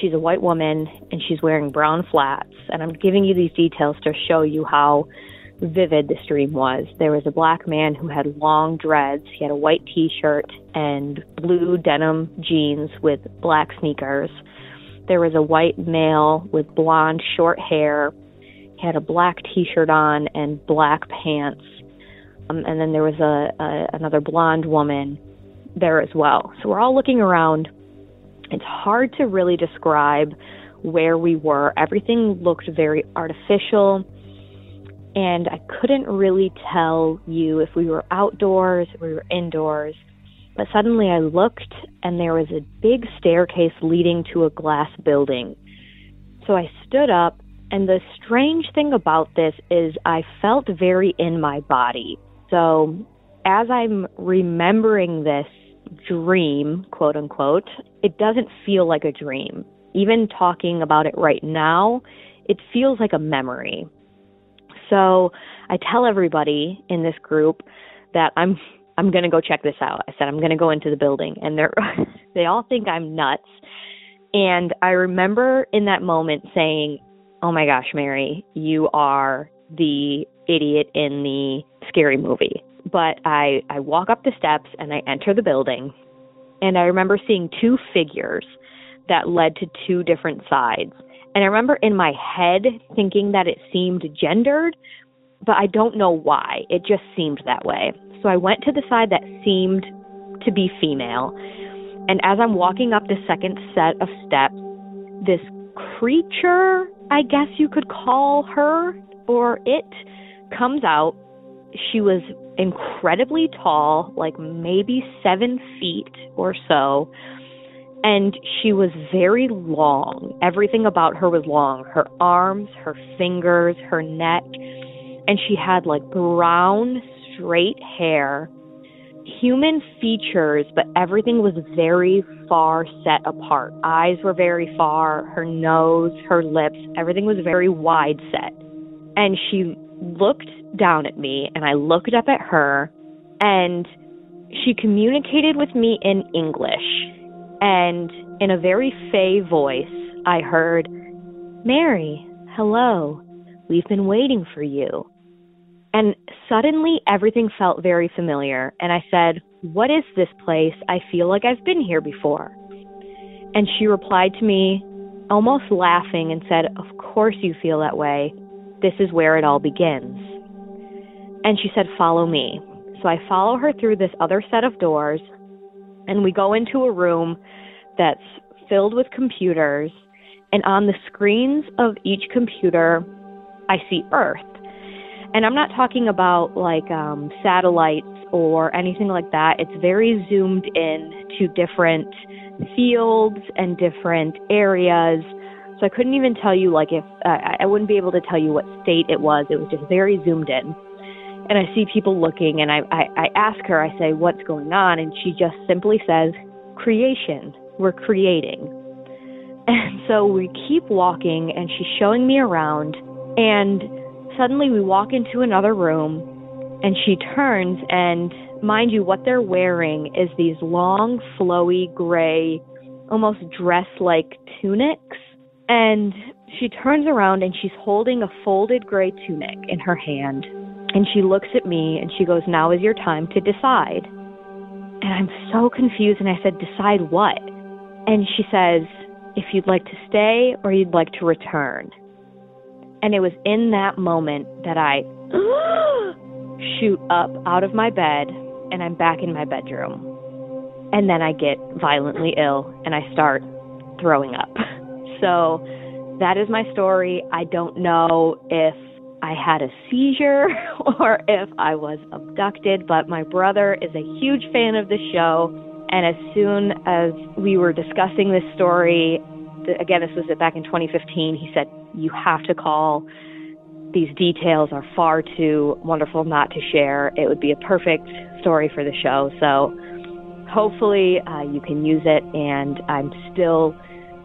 She's a white woman and she's wearing brown flats. And I'm giving you these details to show you how vivid this dream was. There was a black man who had long dreads. He had a white t shirt and blue denim jeans with black sneakers. There was a white male with blonde short hair. He had a black t shirt on and black pants. Um, and then there was a, a another blonde woman there as well. So we're all looking around. It's hard to really describe where we were. Everything looked very artificial and I couldn't really tell you if we were outdoors, if we were indoors. But suddenly I looked, and there was a big staircase leading to a glass building. So I stood up, and the strange thing about this is I felt very in my body. So as I'm remembering this dream, quote unquote, it doesn't feel like a dream. Even talking about it right now, it feels like a memory. So I tell everybody in this group that I'm I'm going to go check this out. I said I'm going to go into the building and they're they all think I'm nuts. And I remember in that moment saying, "Oh my gosh, Mary, you are the idiot in the scary movie." But I I walk up the steps and I enter the building and I remember seeing two figures that led to two different sides. And I remember in my head thinking that it seemed gendered, but I don't know why. It just seemed that way. So I went to the side that seemed to be female. And as I'm walking up the second set of steps, this creature, I guess you could call her or it, comes out. She was incredibly tall, like maybe seven feet or so and she was very long. Everything about her was long her arms, her fingers, her neck. And she had like brown, straight hair, human features, but everything was very far set apart. Eyes were very far, her nose, her lips, everything was very wide set. And she looked down at me, and I looked up at her, and she communicated with me in English and in a very fey voice, I heard, Mary, hello, we've been waiting for you. And suddenly everything felt very familiar, and I said, What is this place? I feel like I've been here before. And she replied to me, almost laughing, and said, Of course you feel that way. This is where it all begins. And she said, Follow me. So I follow her through this other set of doors, and we go into a room that's filled with computers, and on the screens of each computer, I see Earth. And I'm not talking about like um, satellites or anything like that. It's very zoomed in to different fields and different areas. So I couldn't even tell you like if uh, I wouldn't be able to tell you what state it was. It was just very zoomed in. and I see people looking, and I, I, I ask her, I say, What's going on? And she just simply says, Creation. We're creating. And so we keep walking, and she's showing me around, and suddenly we walk into another room, and she turns, and mind you, what they're wearing is these long, flowy, gray, almost dress like tunics. And she turns around and she's holding a folded gray tunic in her hand. And she looks at me and she goes, Now is your time to decide. And I'm so confused. And I said, Decide what? And she says, If you'd like to stay or you'd like to return. And it was in that moment that I shoot up out of my bed and I'm back in my bedroom. And then I get violently ill and I start throwing up. So that is my story. I don't know if I had a seizure or if I was abducted, but my brother is a huge fan of the show. And as soon as we were discussing this story, again, this was back in 2015, he said, You have to call. These details are far too wonderful not to share. It would be a perfect story for the show. So hopefully uh, you can use it. And I'm still,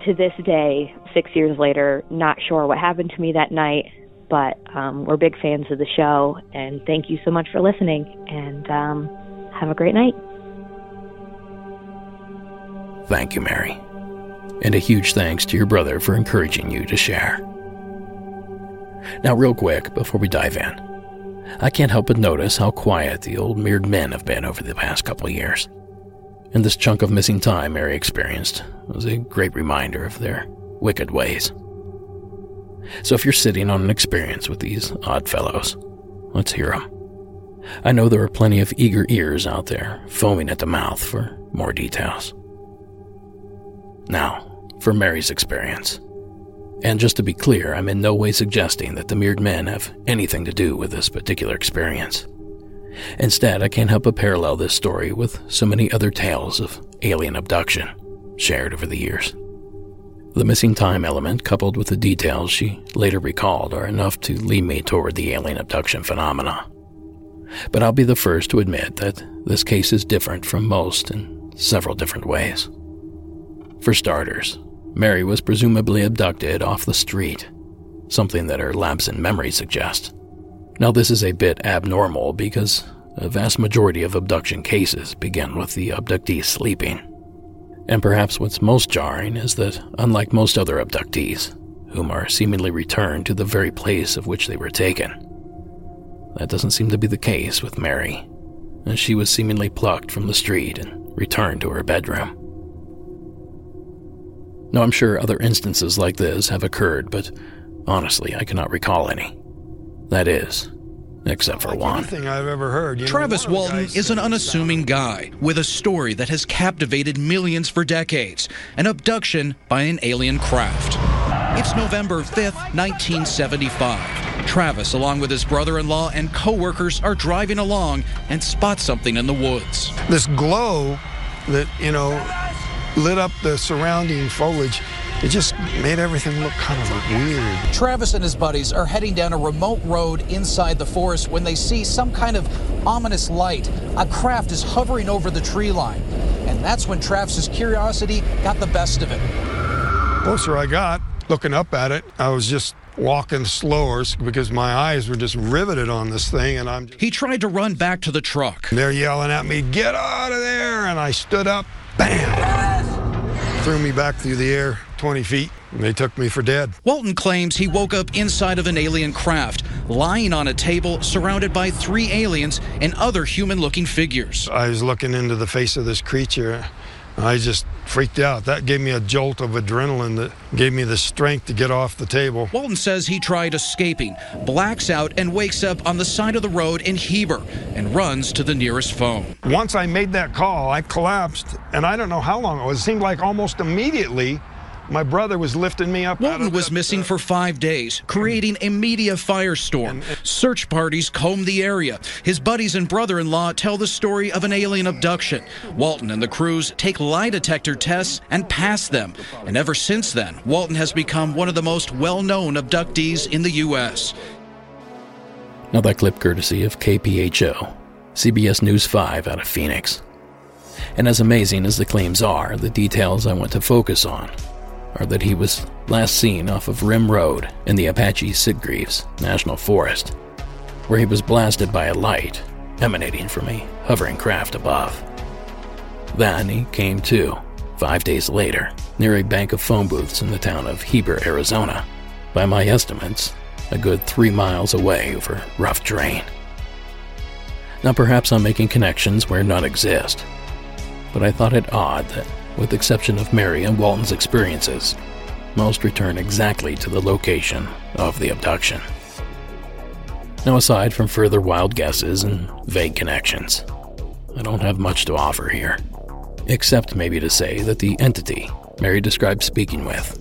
to this day, six years later, not sure what happened to me that night. But um, we're big fans of the show. And thank you so much for listening. And um, have a great night. Thank you, Mary. And a huge thanks to your brother for encouraging you to share. Now, real quick, before we dive in, I can't help but notice how quiet the old mirrored men have been over the past couple years. And this chunk of missing time Mary experienced was a great reminder of their wicked ways. So if you're sitting on an experience with these odd fellows, let's hear them. I know there are plenty of eager ears out there foaming at the mouth for more details. Now, for Mary's experience. And just to be clear, I'm in no way suggesting that the mirrored men have anything to do with this particular experience. Instead, I can't help but parallel this story with so many other tales of alien abduction shared over the years. The missing time element, coupled with the details she later recalled, are enough to lead me toward the alien abduction phenomena. But I'll be the first to admit that this case is different from most in several different ways. For starters, Mary was presumably abducted off the street, something that her lapse in memory suggests. Now, this is a bit abnormal because a vast majority of abduction cases begin with the abductee sleeping. And perhaps what's most jarring is that, unlike most other abductees, whom are seemingly returned to the very place of which they were taken, that doesn't seem to be the case with Mary, as she was seemingly plucked from the street and returned to her bedroom. Now, I'm sure other instances like this have occurred, but honestly, I cannot recall any. That is, except for one. Anything I've ever heard. You Travis one of the Walton is an said- unassuming guy with a story that has captivated millions for decades an abduction by an alien craft. It's November 5th, 1975. Travis, along with his brother in law and co workers, are driving along and spot something in the woods. This glow that, you know, lit up the surrounding foliage, it just made everything look kind of weird. Travis and his buddies are heading down a remote road inside the forest when they see some kind of ominous light. A craft is hovering over the tree line. And that's when Travis's curiosity got the best of it. Closer I got, looking up at it, I was just walking slower because my eyes were just riveted on this thing, and I'm. He tried to run back to the truck. They're yelling at me, "Get out of there!" And I stood up, bam, threw me back through the air 20 feet, and they took me for dead. Walton claims he woke up inside of an alien craft, lying on a table surrounded by three aliens and other human looking figures. I was looking into the face of this creature. I just freaked out. That gave me a jolt of adrenaline that gave me the strength to get off the table. Walton says he tried escaping, blacks out, and wakes up on the side of the road in Heber and runs to the nearest phone. Once I made that call, I collapsed, and I don't know how long it was. It seemed like almost immediately my brother was lifting me up. Walton was missing for five days, creating a media firestorm. Search parties combed the area. His buddies and brother in law tell the story of an alien abduction. Walton and the crews take lie detector tests and pass them. And ever since then, Walton has become one of the most well known abductees in the U.S. Now, that clip courtesy of KPHO, CBS News 5 out of Phoenix. And as amazing as the claims are, the details I want to focus on are that he was last seen off of Rim Road in the Apache Sitgreaves National Forest, where he was blasted by a light emanating from a hovering craft above. Then he came to, five days later, near a bank of phone booths in the town of Heber, Arizona, by my estimates, a good three miles away over rough terrain. Now, perhaps I'm making connections where none exist, but I thought it odd that, with the exception of Mary and Walton's experiences, most return exactly to the location of the abduction. Now, aside from further wild guesses and vague connections, I don't have much to offer here, except maybe to say that the entity Mary described speaking with,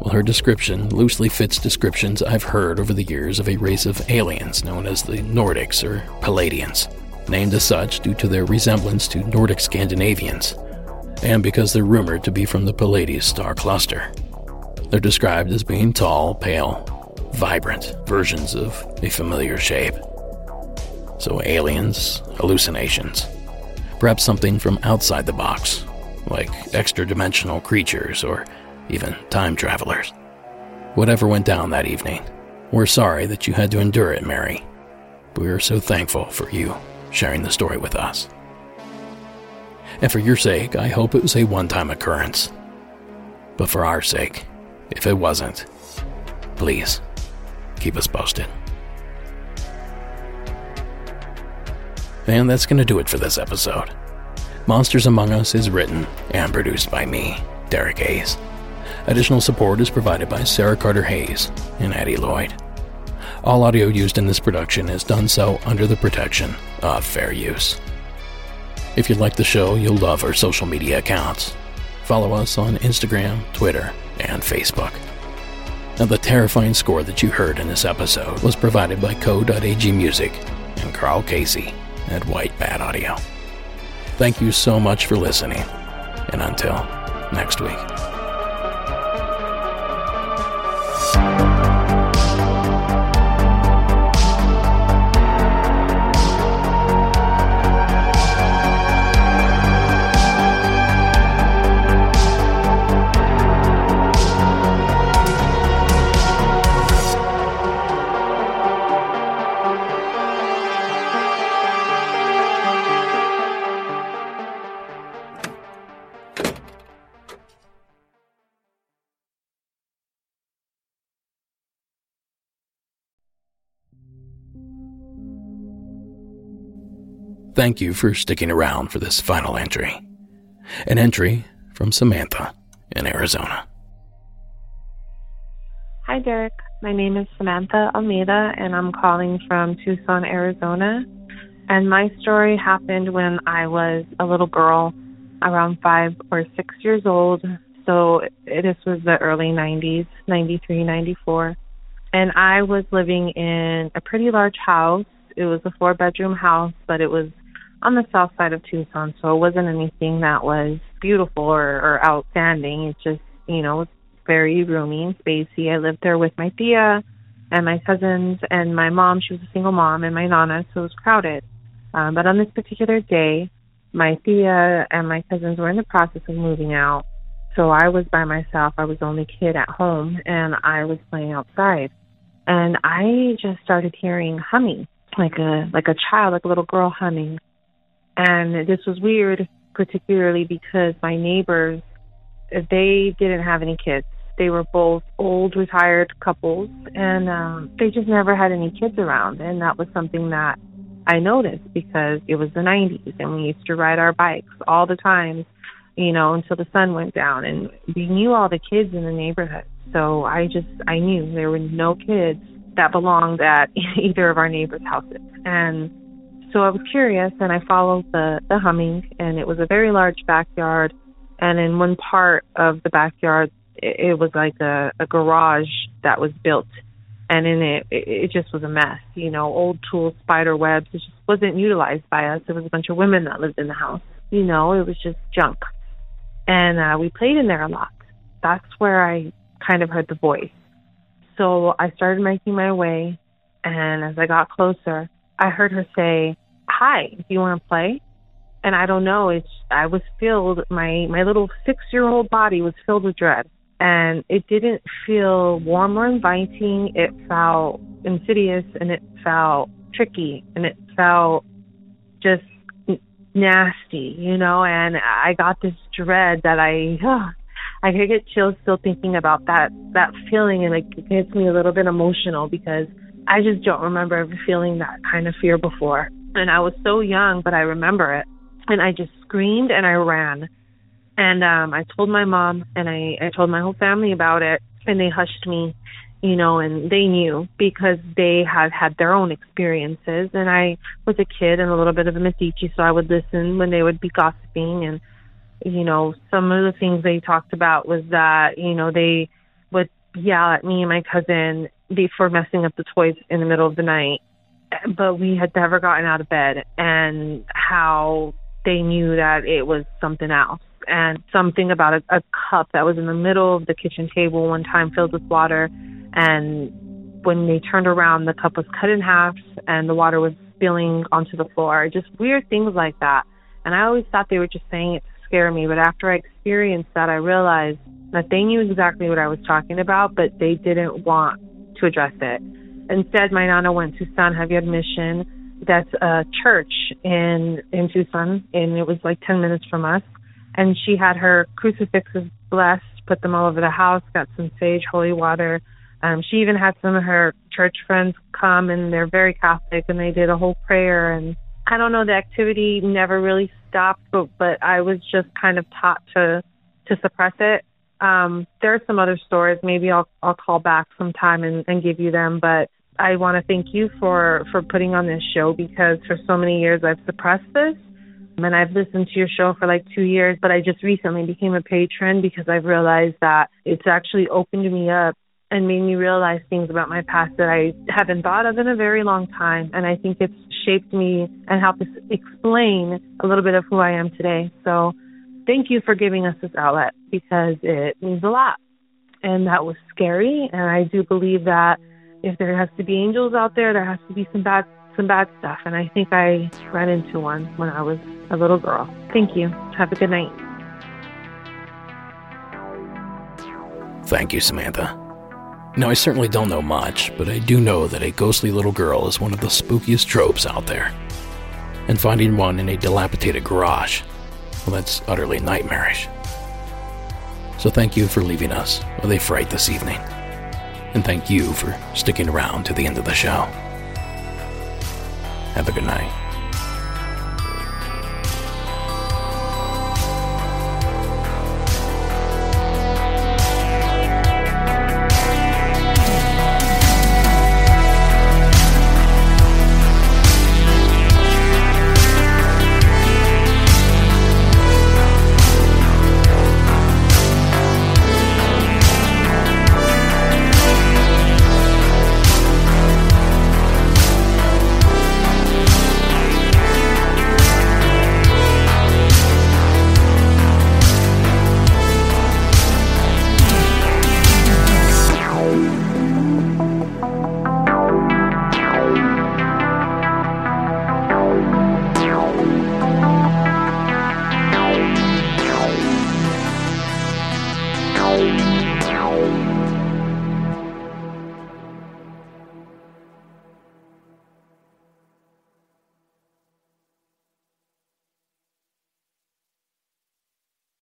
well, her description loosely fits descriptions I've heard over the years of a race of aliens known as the Nordics or Pleiadians, named as such due to their resemblance to Nordic Scandinavians, and because they're rumored to be from the Pleiades star cluster. They're described as being tall, pale, vibrant versions of a familiar shape. So, aliens, hallucinations, perhaps something from outside the box, like extra dimensional creatures or even time travelers. Whatever went down that evening, we're sorry that you had to endure it, Mary. We are so thankful for you sharing the story with us. And for your sake, I hope it was a one time occurrence. But for our sake, if it wasn't, please keep us posted. And that's going to do it for this episode. Monsters Among Us is written and produced by me, Derek Hayes. Additional support is provided by Sarah Carter Hayes and Addie Lloyd. All audio used in this production is done so under the protection of fair use. If you like the show, you'll love our social media accounts. Follow us on Instagram, Twitter, and Facebook. Now, the terrifying score that you heard in this episode was provided by Co.ag Music and Carl Casey at White Bat Audio. Thank you so much for listening, and until next week. Thank you for sticking around for this final entry. An entry from Samantha in Arizona. Hi, Derek. My name is Samantha Almeida, and I'm calling from Tucson, Arizona. And my story happened when I was a little girl, around five or six years old. So this was the early 90s, 93, 94. And I was living in a pretty large house. It was a four bedroom house, but it was on the south side of Tucson, so it wasn't anything that was beautiful or, or outstanding. It's just, you know, it's very roomy and spacey. I lived there with my tia and my cousins and my mom. She was a single mom and my nana, so it was crowded. Um, but on this particular day, my tia and my cousins were in the process of moving out. So I was by myself. I was the only kid at home and I was playing outside. And I just started hearing humming, like a like a child, like a little girl humming. And this was weird, particularly because my neighbors, they didn't have any kids. They were both old retired couples, and um, they just never had any kids around. And that was something that I noticed because it was the 90s, and we used to ride our bikes all the time, you know, until the sun went down. And we knew all the kids in the neighborhood. So I just, I knew there were no kids that belonged at either of our neighbors' houses. And so I was curious and I followed the, the humming and it was a very large backyard and in one part of the backyard it, it was like a, a garage that was built and in it, it it just was a mess, you know, old tools, spider webs, it just wasn't utilized by us. It was a bunch of women that lived in the house. You know, it was just junk. And uh we played in there a lot. That's where I kind of heard the voice. So I started making my way And as I got closer, I heard her say, "Hi, do you want to play?" And I don't know, it's I was filled my my little 6-year-old body was filled with dread. And it didn't feel warm or inviting. It felt insidious and it felt tricky and it felt just nasty, you know, and I got this dread that I oh, I could get chills still thinking about that that feeling and like it gets me a little bit emotional because I just don't remember ever feeling that kind of fear before. And I was so young, but I remember it. And I just screamed and I ran. And um I told my mom and I I told my whole family about it and they hushed me you know, and they knew because they had had their own experiences. And I was a kid and a little bit of a metiche, so I would listen when they would be gossiping. And, you know, some of the things they talked about was that, you know, they would yell at me and my cousin for messing up the toys in the middle of the night. But we had never gotten out of bed, and how they knew that it was something else and something about a, a cup that was in the middle of the kitchen table one time filled with water and when they turned around, the cup was cut in half and the water was spilling onto the floor. Just weird things like that. And I always thought they were just saying it to scare me, but after I experienced that, I realized that they knew exactly what I was talking about, but they didn't want to address it. Instead, my nana went to San Xavier Mission. That's a church in in Tucson, and it was like 10 minutes from us. And she had her crucifixes blessed, put them all over the house, got some sage, holy water, um, she even had some of her church friends come, and they're very Catholic, and they did a whole prayer. And I don't know, the activity never really stopped, but but I was just kind of taught to to suppress it. Um, there are some other stories. Maybe I'll I'll call back sometime and, and give you them. But I want to thank you for for putting on this show because for so many years I've suppressed this and I've listened to your show for like two years, but I just recently became a patron because I've realized that it's actually opened me up and made me realize things about my past that I haven't thought of in a very long time. And I think it's shaped me and helped explain a little bit of who I am today. So thank you for giving us this outlet because it means a lot. And that was scary. And I do believe that if there has to be angels out there, there has to be some bad some bad stuff. And I think I ran into one when I was a little girl. Thank you. Have a good night. Thank you, Samantha. Now, I certainly don't know much, but I do know that a ghostly little girl is one of the spookiest tropes out there. And finding one in a dilapidated garage, well, that's utterly nightmarish. So thank you for leaving us with a fright this evening. And thank you for sticking around to the end of the show. Have a good night.